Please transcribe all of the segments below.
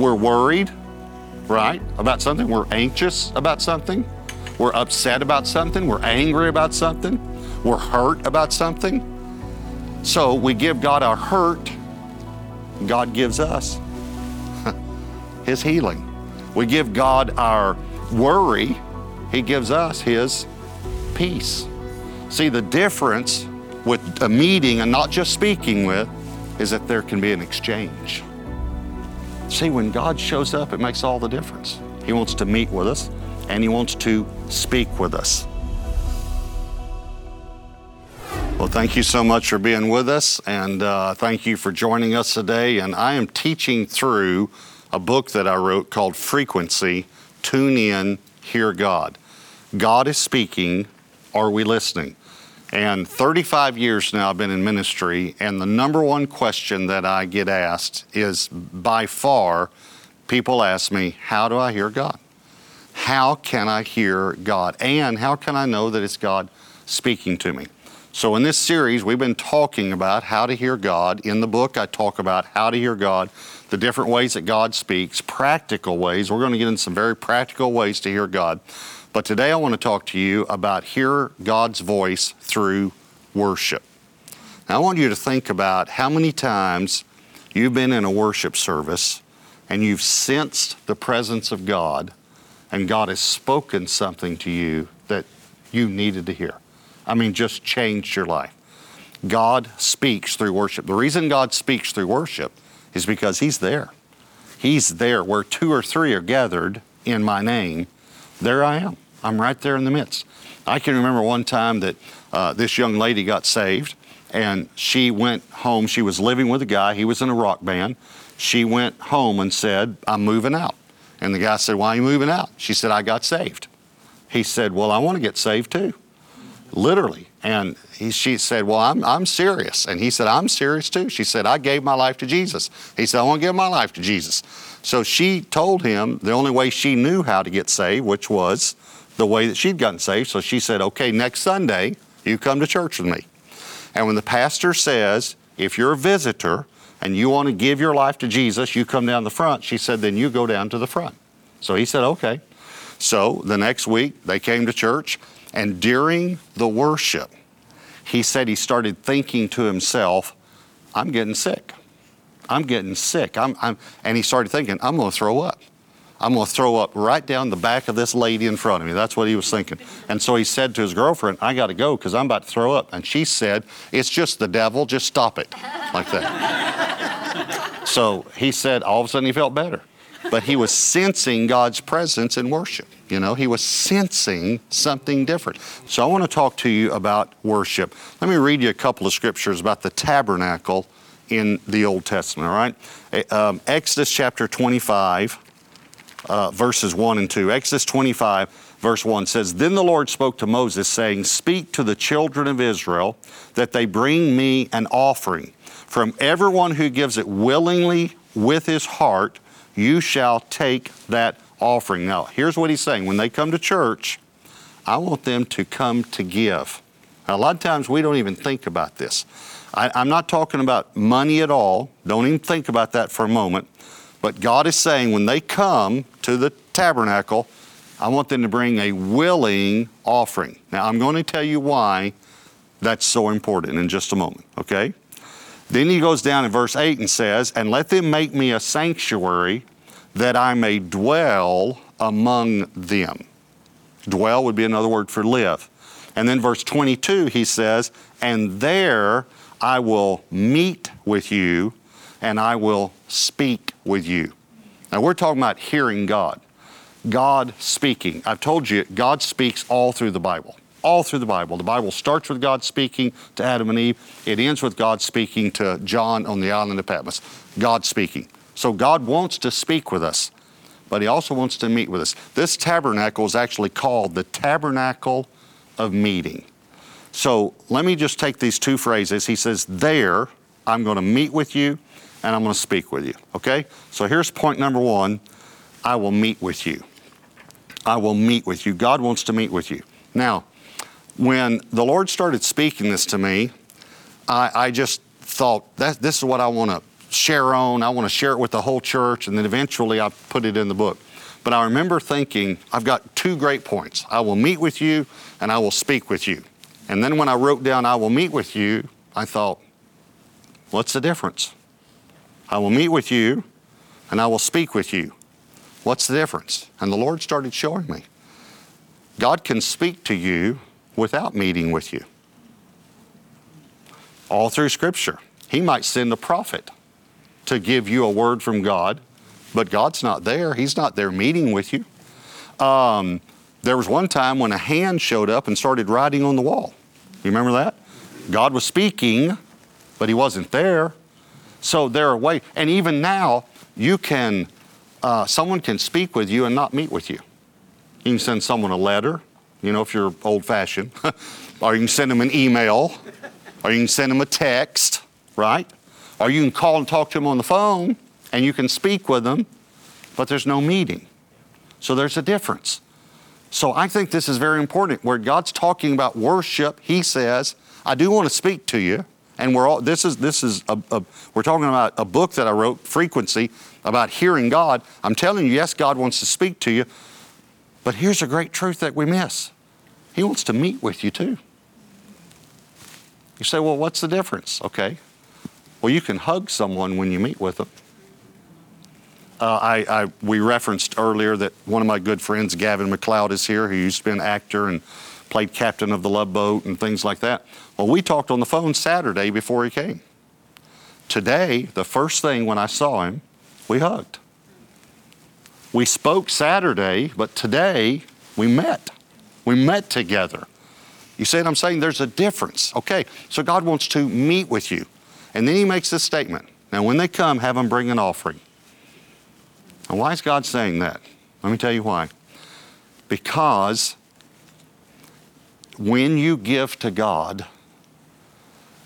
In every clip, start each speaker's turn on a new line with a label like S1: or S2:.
S1: we're worried, right, about something. We're anxious about something. We're upset about something. We're angry about something. We're hurt about something. So we give God our hurt, God gives us His healing. We give God our worry, He gives us His peace. See, the difference with a meeting and not just speaking with is that there can be an exchange. See, when God shows up, it makes all the difference. He wants to meet with us and He wants to speak with us. Well, thank you so much for being with us, and uh, thank you for joining us today. And I am teaching through a book that I wrote called Frequency Tune In, Hear God. God is speaking, are we listening? And 35 years now I've been in ministry, and the number one question that I get asked is by far, people ask me, How do I hear God? How can I hear God? And how can I know that it's God speaking to me? So, in this series, we've been talking about how to hear God. In the book, I talk about how to hear God, the different ways that God speaks, practical ways. We're going to get into some very practical ways to hear God. But today, I want to talk to you about hear God's voice through worship. Now, I want you to think about how many times you've been in a worship service and you've sensed the presence of God, and God has spoken something to you that you needed to hear. I mean, just changed your life. God speaks through worship. The reason God speaks through worship is because He's there. He's there where two or three are gathered in my name. There I am. I'm right there in the midst. I can remember one time that uh, this young lady got saved and she went home. She was living with a guy, he was in a rock band. She went home and said, I'm moving out. And the guy said, Why are you moving out? She said, I got saved. He said, Well, I want to get saved too literally. And he, she said, Well, I'm, I'm serious. And he said, I'm serious too. She said, I gave my life to Jesus. He said, I want to give my life to Jesus. So she told him the only way she knew how to get saved, which was the way that she'd gotten saved. So she said, Okay, next Sunday, you come to church with me. And when the pastor says, If you're a visitor and you want to give your life to Jesus, you come down the front, she said, Then you go down to the front. So he said, Okay. So the next week, they came to church. And during the worship, he said he started thinking to himself, I'm getting sick. I'm getting sick. I'm, I'm, and he started thinking, I'm going to throw up. I'm going to throw up right down the back of this lady in front of me. That's what he was thinking. And so he said to his girlfriend, I got to go because I'm about to throw up. And she said, It's just the devil. Just stop it. Like that. so he said, all of a sudden he felt better. But he was sensing God's presence in worship. You know, he was sensing something different. So I want to talk to you about worship. Let me read you a couple of scriptures about the tabernacle in the Old Testament, all right? Eh, um, Exodus chapter 25, uh, verses 1 and 2. Exodus 25, verse 1 says, Then the Lord spoke to Moses, saying, Speak to the children of Israel that they bring me an offering. From everyone who gives it willingly with his heart, you shall take that offering. Now, here's what he's saying when they come to church, I want them to come to give. Now, a lot of times we don't even think about this. I, I'm not talking about money at all. Don't even think about that for a moment. But God is saying when they come to the tabernacle, I want them to bring a willing offering. Now, I'm going to tell you why that's so important in just a moment, okay? Then he goes down in verse 8 and says, And let them make me a sanctuary that I may dwell among them. Dwell would be another word for live. And then verse 22, he says, And there I will meet with you and I will speak with you. Now we're talking about hearing God. God speaking. I've told you, God speaks all through the Bible. All through the Bible. The Bible starts with God speaking to Adam and Eve. It ends with God speaking to John on the island of Patmos. God speaking. So God wants to speak with us, but He also wants to meet with us. This tabernacle is actually called the tabernacle of meeting. So let me just take these two phrases. He says, There, I'm going to meet with you and I'm going to speak with you. Okay? So here's point number one I will meet with you. I will meet with you. God wants to meet with you. Now, when the Lord started speaking this to me, I, I just thought that this is what I want to share on. I want to share it with the whole church, and then eventually I put it in the book. But I remember thinking, I've got two great points. I will meet with you, and I will speak with you. And then when I wrote down, I will meet with you, I thought, what's the difference? I will meet with you, and I will speak with you. What's the difference? And the Lord started showing me. God can speak to you without meeting with you. All through Scripture. He might send a prophet to give you a word from God, but God's not there. He's not there meeting with you. Um, there was one time when a hand showed up and started writing on the wall. You remember that? God was speaking, but He wasn't there. So there are ways, and even now, you can, uh, someone can speak with you and not meet with you. You can send someone a letter, you know, if you're old fashioned, or you can send them an email, or you can send them a text, right? Or you can call and talk to them on the phone, and you can speak with them, but there's no meeting. So there's a difference. So I think this is very important. Where God's talking about worship, He says, I do want to speak to you. And we're all, this is, this is a, a, we're talking about a book that I wrote, Frequency, about hearing God. I'm telling you, yes, God wants to speak to you. But here's a great truth that we miss He wants to meet with you too. You say, well, what's the difference? Okay. Well, you can hug someone when you meet with them. Uh, I, I, we referenced earlier that one of my good friends, Gavin MacLeod, is here, who used to be an actor and played captain of the Love Boat and things like that. Well, we talked on the phone Saturday before he came. Today, the first thing when I saw him, we hugged. We spoke Saturday, but today we met. We met together. You see what I'm saying? There's a difference. Okay, so God wants to meet with you. And then he makes this statement. Now, when they come, have them bring an offering. Now, why is God saying that? Let me tell you why. Because when you give to God,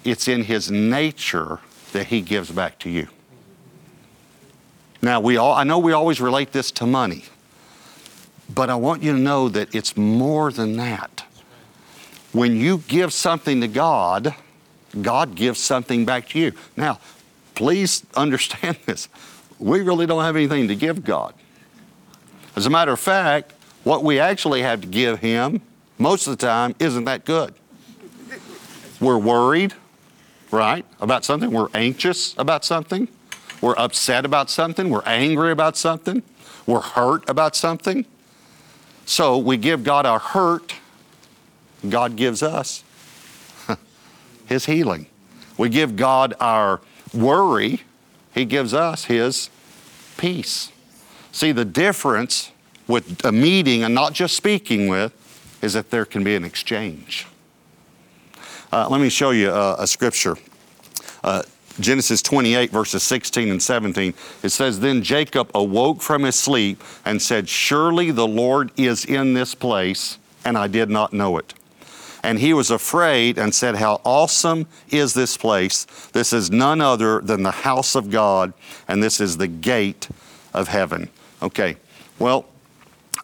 S1: it's in His nature that He gives back to you. Now, we all, I know we always relate this to money, but I want you to know that it's more than that. When you give something to God, God gives something back to you. Now, please understand this. We really don't have anything to give God. As a matter of fact, what we actually have to give Him most of the time isn't that good. We're worried, right, about something. We're anxious about something. We're upset about something. We're angry about something. We're hurt about something. So we give God our hurt, God gives us His healing. We give God our worry, He gives us His peace. See, the difference with a meeting and not just speaking with is that there can be an exchange. Uh, let me show you a, a scripture. Uh, Genesis 28, verses 16 and 17. It says, Then Jacob awoke from his sleep and said, Surely the Lord is in this place, and I did not know it. And he was afraid and said, How awesome is this place! This is none other than the house of God, and this is the gate of heaven. Okay, well,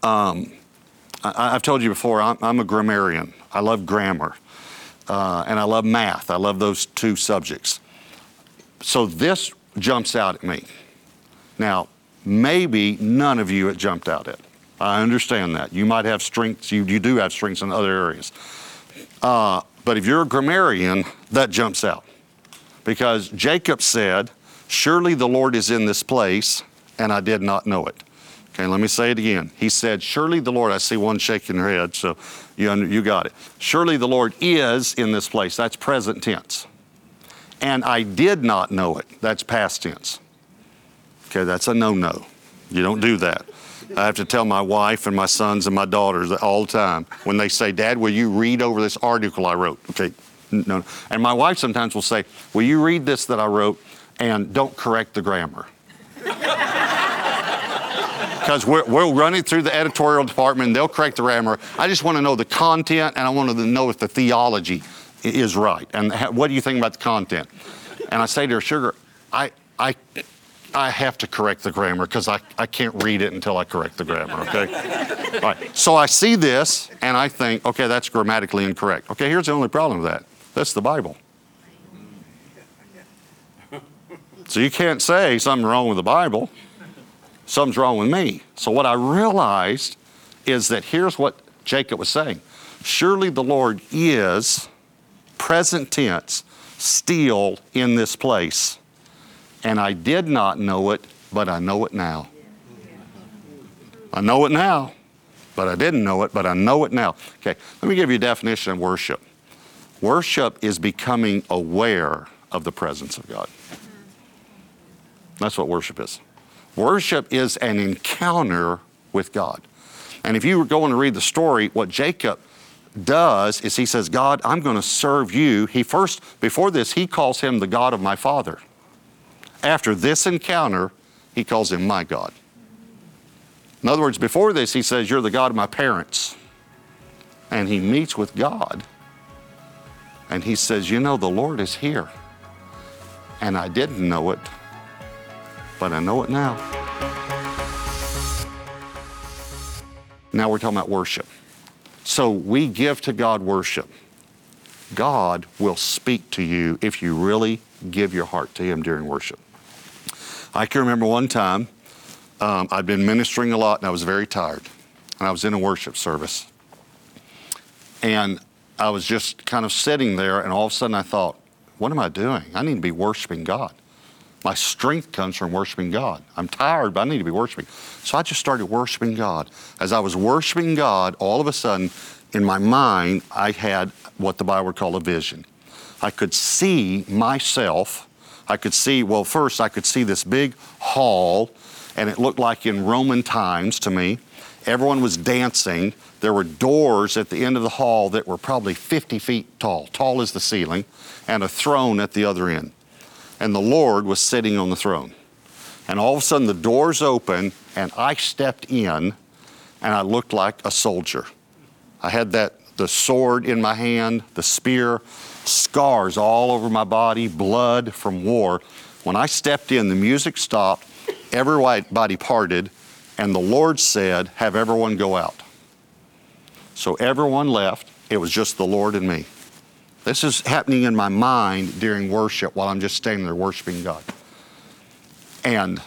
S1: um, I, have told you before, I'm, I'm, a grammarian. I love grammar. Uh, and I love math. I love those two subjects. So this jumps out at me. Now, maybe none of you it jumped out at. I understand that. You might have strengths, you, you do have strengths in other areas. Uh, but if you're a grammarian, that jumps out. Because Jacob said, Surely the Lord is in this place, and I did not know it. Okay, let me say it again. He said, Surely the Lord, I see one shaking her head, so you, you got it. Surely the Lord is in this place. That's present tense. And I did not know it. That's past tense. Okay, that's a no no. You don't do that. I have to tell my wife and my sons and my daughters all the time when they say, Dad, will you read over this article I wrote? Okay, no. And my wife sometimes will say, Will you read this that I wrote and don't correct the grammar? because we will run it through the editorial department they'll correct the grammar. I just want to know the content and I want to know if the theology is right. And what do you think about the content? And I say to her, Sugar, I, I, I have to correct the grammar because I, I can't read it until I correct the grammar, okay? All right. So I see this and I think, okay, that's grammatically incorrect. Okay, here's the only problem with that that's the Bible. So you can't say something's wrong with the Bible. Something's wrong with me. So what I realized is that here's what Jacob was saying. Surely the Lord is present tense, still in this place. And I did not know it, but I know it now. I know it now, but I didn't know it, but I know it now. Okay, let me give you a definition of worship. Worship is becoming aware of the presence of God. That's what worship is. Worship is an encounter with God. And if you were going to read the story, what Jacob does is he says, God, I'm going to serve you. He first, before this, he calls him the God of my father. After this encounter, he calls him my God. In other words, before this, he says, You're the God of my parents. And he meets with God. And he says, You know, the Lord is here. And I didn't know it, but I know it now. Now we're talking about worship. So we give to God worship. God will speak to you if you really give your heart to Him during worship. I can remember one time um, I'd been ministering a lot and I was very tired. And I was in a worship service. And I was just kind of sitting there, and all of a sudden I thought, what am I doing? I need to be worshiping God. My strength comes from worshiping God. I'm tired, but I need to be worshiping. So I just started worshiping God. As I was worshiping God, all of a sudden, in my mind, I had what the Bible would call a vision. I could see myself. I could see, well, first, I could see this big hall, and it looked like in Roman times to me. Everyone was dancing. There were doors at the end of the hall that were probably 50 feet tall, tall as the ceiling, and a throne at the other end and the Lord was sitting on the throne. And all of a sudden, the doors opened, and I stepped in, and I looked like a soldier. I had that the sword in my hand, the spear, scars all over my body, blood from war. When I stepped in, the music stopped, everybody parted, and the Lord said, Have everyone go out. So everyone left. It was just the Lord and me. This is happening in my mind during worship while I'm just standing there worshiping God. And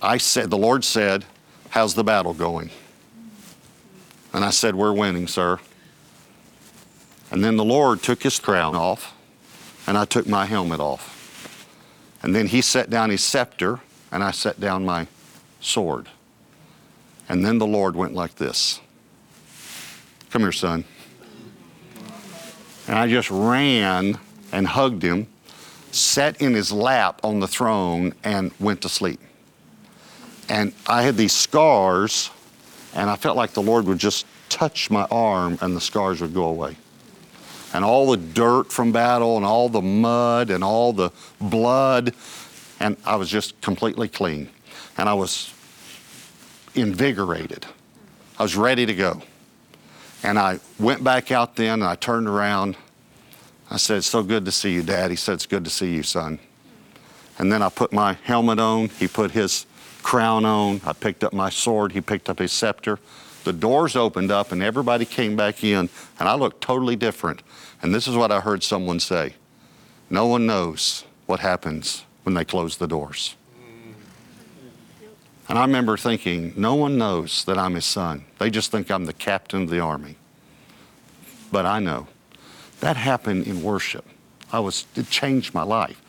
S1: I said, the Lord said, How's the battle going? And I said, We're winning, sir. And then the Lord took his crown off, and I took my helmet off. And then he set down his scepter, and I set down my sword. And then the Lord went like this Come here, son. And I just ran and hugged him, sat in his lap on the throne, and went to sleep. And I had these scars, and I felt like the Lord would just touch my arm and the scars would go away. And all the dirt from battle, and all the mud, and all the blood, and I was just completely clean. And I was invigorated. I was ready to go. And I went back out then and I turned around. I said, It's so good to see you, Dad. He said, It's good to see you, son. And then I put my helmet on. He put his crown on. I picked up my sword. He picked up his scepter. The doors opened up and everybody came back in, and I looked totally different. And this is what I heard someone say No one knows what happens when they close the doors. And I remember thinking, no one knows that I'm his son. They just think I'm the captain of the army. But I know. That happened in worship. I was, it changed my life.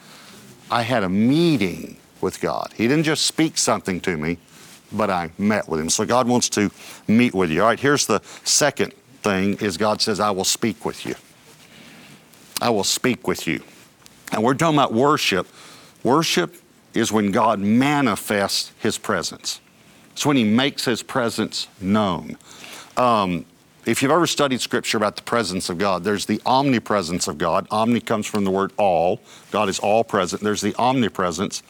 S1: I had a meeting with God. He didn't just speak something to me, but I met with him. So God wants to meet with you. All right, here's the second thing is God says, I will speak with you. I will speak with you. And we're talking about worship. Worship is when God manifests his presence. It's when he makes his presence known. Um, if you've ever studied scripture about the presence of God, there's the omnipresence of God. Omni comes from the word all. God is all present. There's the omnipresence.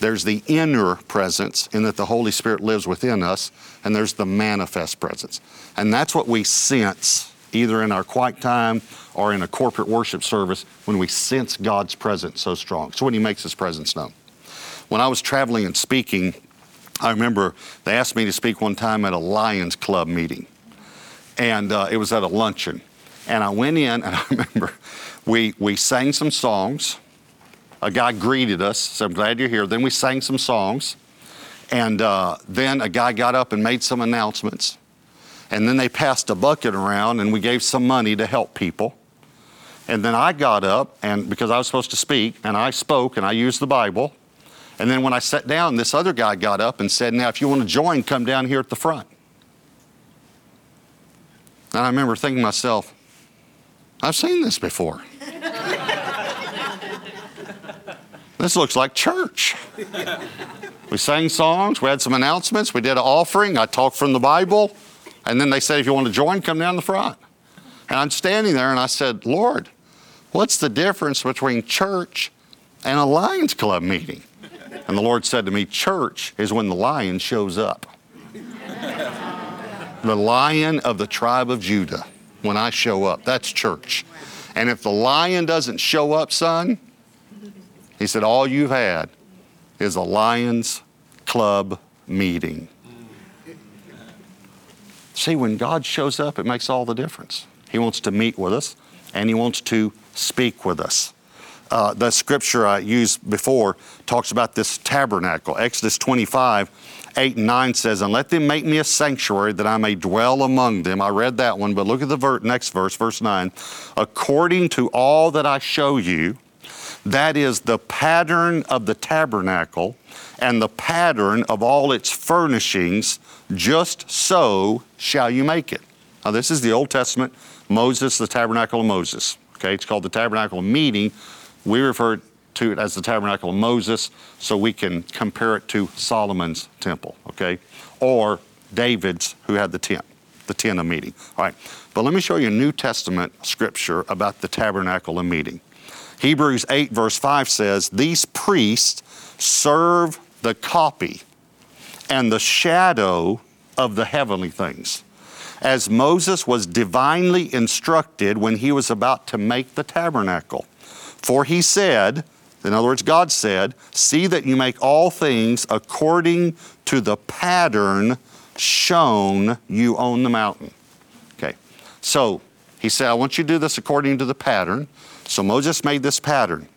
S1: There's the inner presence in that the Holy Spirit lives within us. And there's the manifest presence. And that's what we sense either in our quiet time or in a corporate worship service when we sense God's presence so strong. So when he makes his presence known. When I was traveling and speaking, I remember they asked me to speak one time at a Lions Club meeting, and uh, it was at a luncheon. And I went in, and I remember we, we sang some songs, a guy greeted us, so I'm glad you're here. Then we sang some songs. And uh, then a guy got up and made some announcements. And then they passed a bucket around and we gave some money to help people. And then I got up and because I was supposed to speak and I spoke and I used the Bible. And then when I sat down, this other guy got up and said, Now, if you want to join, come down here at the front. And I remember thinking to myself, I've seen this before. This looks like church. We sang songs, we had some announcements, we did an offering, I talked from the Bible, and then they said, if you want to join, come down the front. And I'm standing there and I said, Lord, what's the difference between church and a Lions Club meeting? And the Lord said to me, Church is when the lion shows up. the lion of the tribe of Judah, when I show up, that's church. And if the lion doesn't show up, son, he said, all you've had is a Lions Club meeting. See, when God shows up, it makes all the difference. He wants to meet with us and He wants to speak with us. Uh, the scripture I used before talks about this tabernacle. Exodus 25, 8 and 9 says, And let them make me a sanctuary that I may dwell among them. I read that one, but look at the ver- next verse, verse 9. According to all that I show you, that is the pattern of the tabernacle and the pattern of all its furnishings, just so shall you make it. Now, this is the Old Testament Moses, the tabernacle of Moses. Okay, it's called the tabernacle of meeting. We refer to it as the tabernacle of Moses so we can compare it to Solomon's temple, okay, or David's, who had the tent, the tent of meeting. All right, but let me show you a New Testament scripture about the tabernacle of meeting. Hebrews 8, verse 5 says, These priests serve the copy and the shadow of the heavenly things. As Moses was divinely instructed when he was about to make the tabernacle. For he said, in other words, God said, See that you make all things according to the pattern shown you on the mountain. Okay, so he said, I want you to do this according to the pattern. So Moses made this pattern.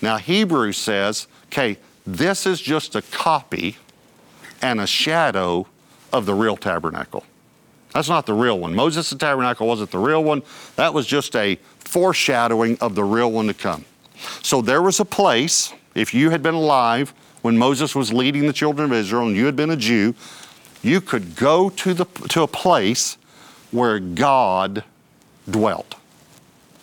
S1: Now, Hebrews says, okay, this is just a copy and a shadow of the real tabernacle. That's not the real one. Moses' the tabernacle wasn't the real one. That was just a foreshadowing of the real one to come. So there was a place, if you had been alive when Moses was leading the children of Israel and you had been a Jew, you could go to, the, to a place where God dwelt.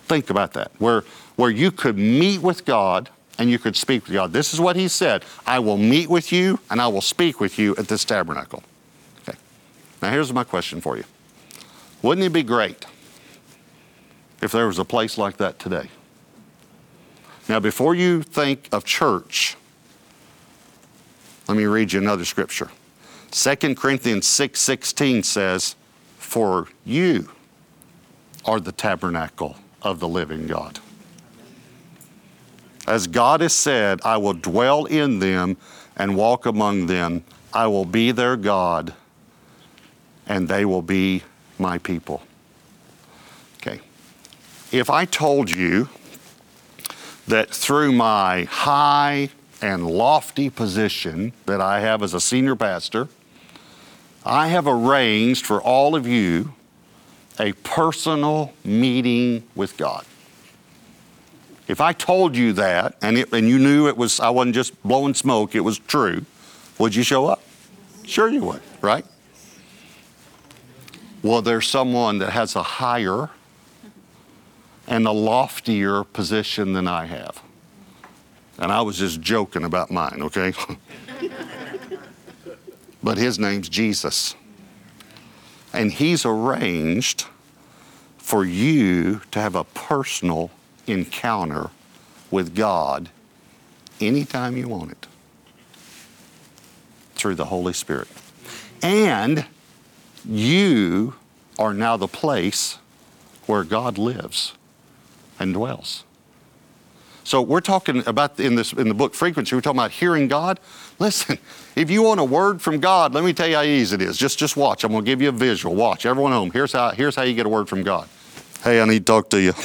S1: Think about that. Where, where you could meet with God and you could speak with God. This is what he said I will meet with you and I will speak with you at this tabernacle. Okay. Now, here's my question for you Wouldn't it be great if there was a place like that today? Now, before you think of church, let me read you another scripture. 2 Corinthians 6 says, For you are the tabernacle of the living God. As God has said, I will dwell in them and walk among them. I will be their God, and they will be my people. Okay. If I told you that through my high and lofty position that I have as a senior pastor, I have arranged for all of you a personal meeting with God. If I told you that and, it, and you knew it was, I wasn't just blowing smoke, it was true, would you show up? Sure you would, right? Well, there's someone that has a higher and a loftier position than I have. And I was just joking about mine, okay? but his name's Jesus. And He's arranged for you to have a personal encounter with God anytime you want it through the Holy Spirit. And you are now the place where God lives and dwells. So we're talking about in this in the book frequency. We're talking about hearing God. Listen, if you want a word from God, let me tell you how easy it is. Just just watch. I'm going to give you a visual. Watch. Everyone home. Here's how here's how you get a word from God. Hey, I need to talk to you.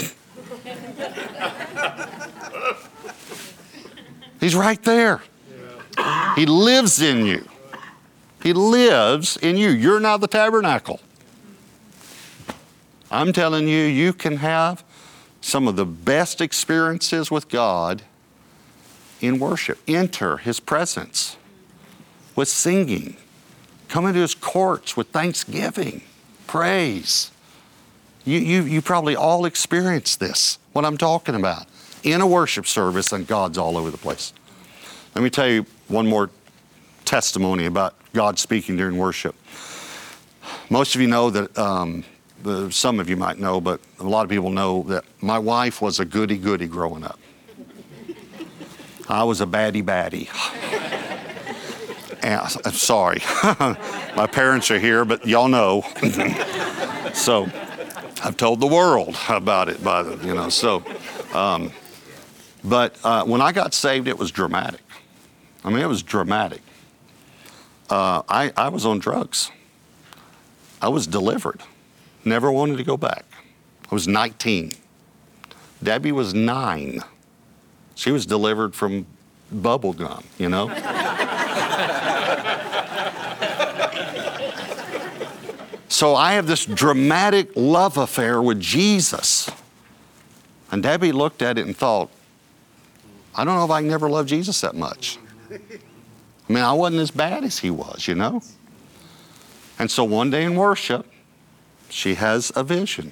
S1: He's right there. He lives in you. He lives in you. You're now the tabernacle. I'm telling you, you can have some of the best experiences with God in worship. Enter His presence with singing. Come into His courts with thanksgiving, praise. You, you, you probably all experienced this, what I'm talking about, in a worship service, and God's all over the place. Let me tell you one more testimony about God speaking during worship. Most of you know that, um, the, some of you might know, but a lot of people know that my wife was a goody goody growing up. I was a baddie baddie. and, I'm sorry. my parents are here, but y'all know. so I've told the world about it, by the, you know, so. Um, but uh, when I got saved, it was dramatic. I mean, it was dramatic. Uh, I, I was on drugs. I was delivered. Never wanted to go back. I was 19. Debbie was nine. She was delivered from bubble gum, you know? so I have this dramatic love affair with Jesus. And Debbie looked at it and thought, I don't know if I can ever love Jesus that much. I mean, I wasn't as bad as he was, you know? And so one day in worship, she has a vision.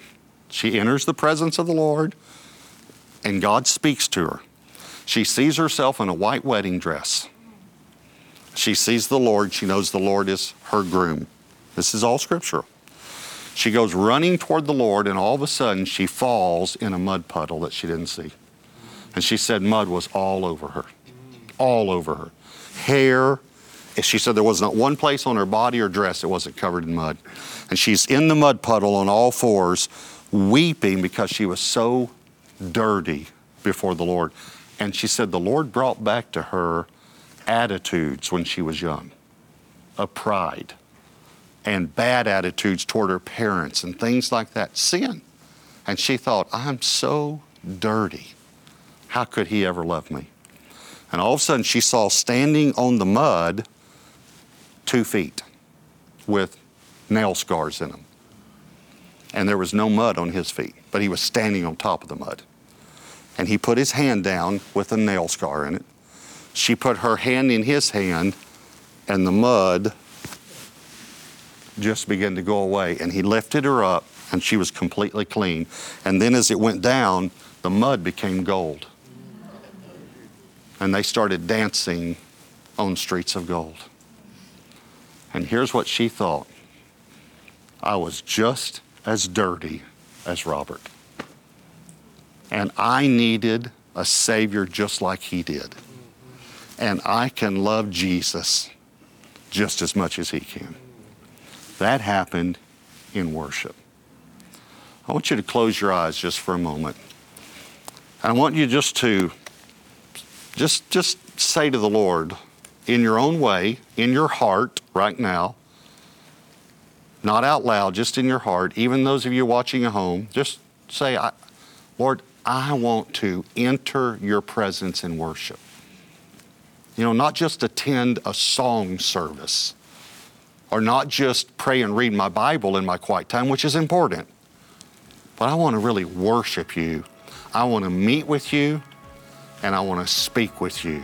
S1: She enters the presence of the Lord, and God speaks to her. She sees herself in a white wedding dress. She sees the Lord. She knows the Lord is her groom. This is all scriptural. She goes running toward the Lord, and all of a sudden she falls in a mud puddle that she didn't see. And she said mud was all over her, all over her. Hair. She said there was not one place on her body or dress that wasn't covered in mud. And she's in the mud puddle on all fours, weeping because she was so dirty before the Lord. And she said the Lord brought back to her attitudes when she was young of pride and bad attitudes toward her parents and things like that, sin. And she thought, I'm so dirty. How could he ever love me? And all of a sudden, she saw standing on the mud two feet with nail scars in them. And there was no mud on his feet, but he was standing on top of the mud. And he put his hand down with a nail scar in it. She put her hand in his hand, and the mud just began to go away. And he lifted her up, and she was completely clean. And then as it went down, the mud became gold. And they started dancing on streets of gold. And here's what she thought I was just as dirty as Robert. And I needed a Savior just like he did. And I can love Jesus just as much as he can. That happened in worship. I want you to close your eyes just for a moment. I want you just to just just say to the Lord in your own way, in your heart right now, not out loud, just in your heart, even those of you watching at home, just say, Lord, I want to enter your presence in worship. You know, not just attend a song service or not just pray and read my Bible in my quiet time, which is important, but I want to really worship you. I want to meet with you and I want to speak with you.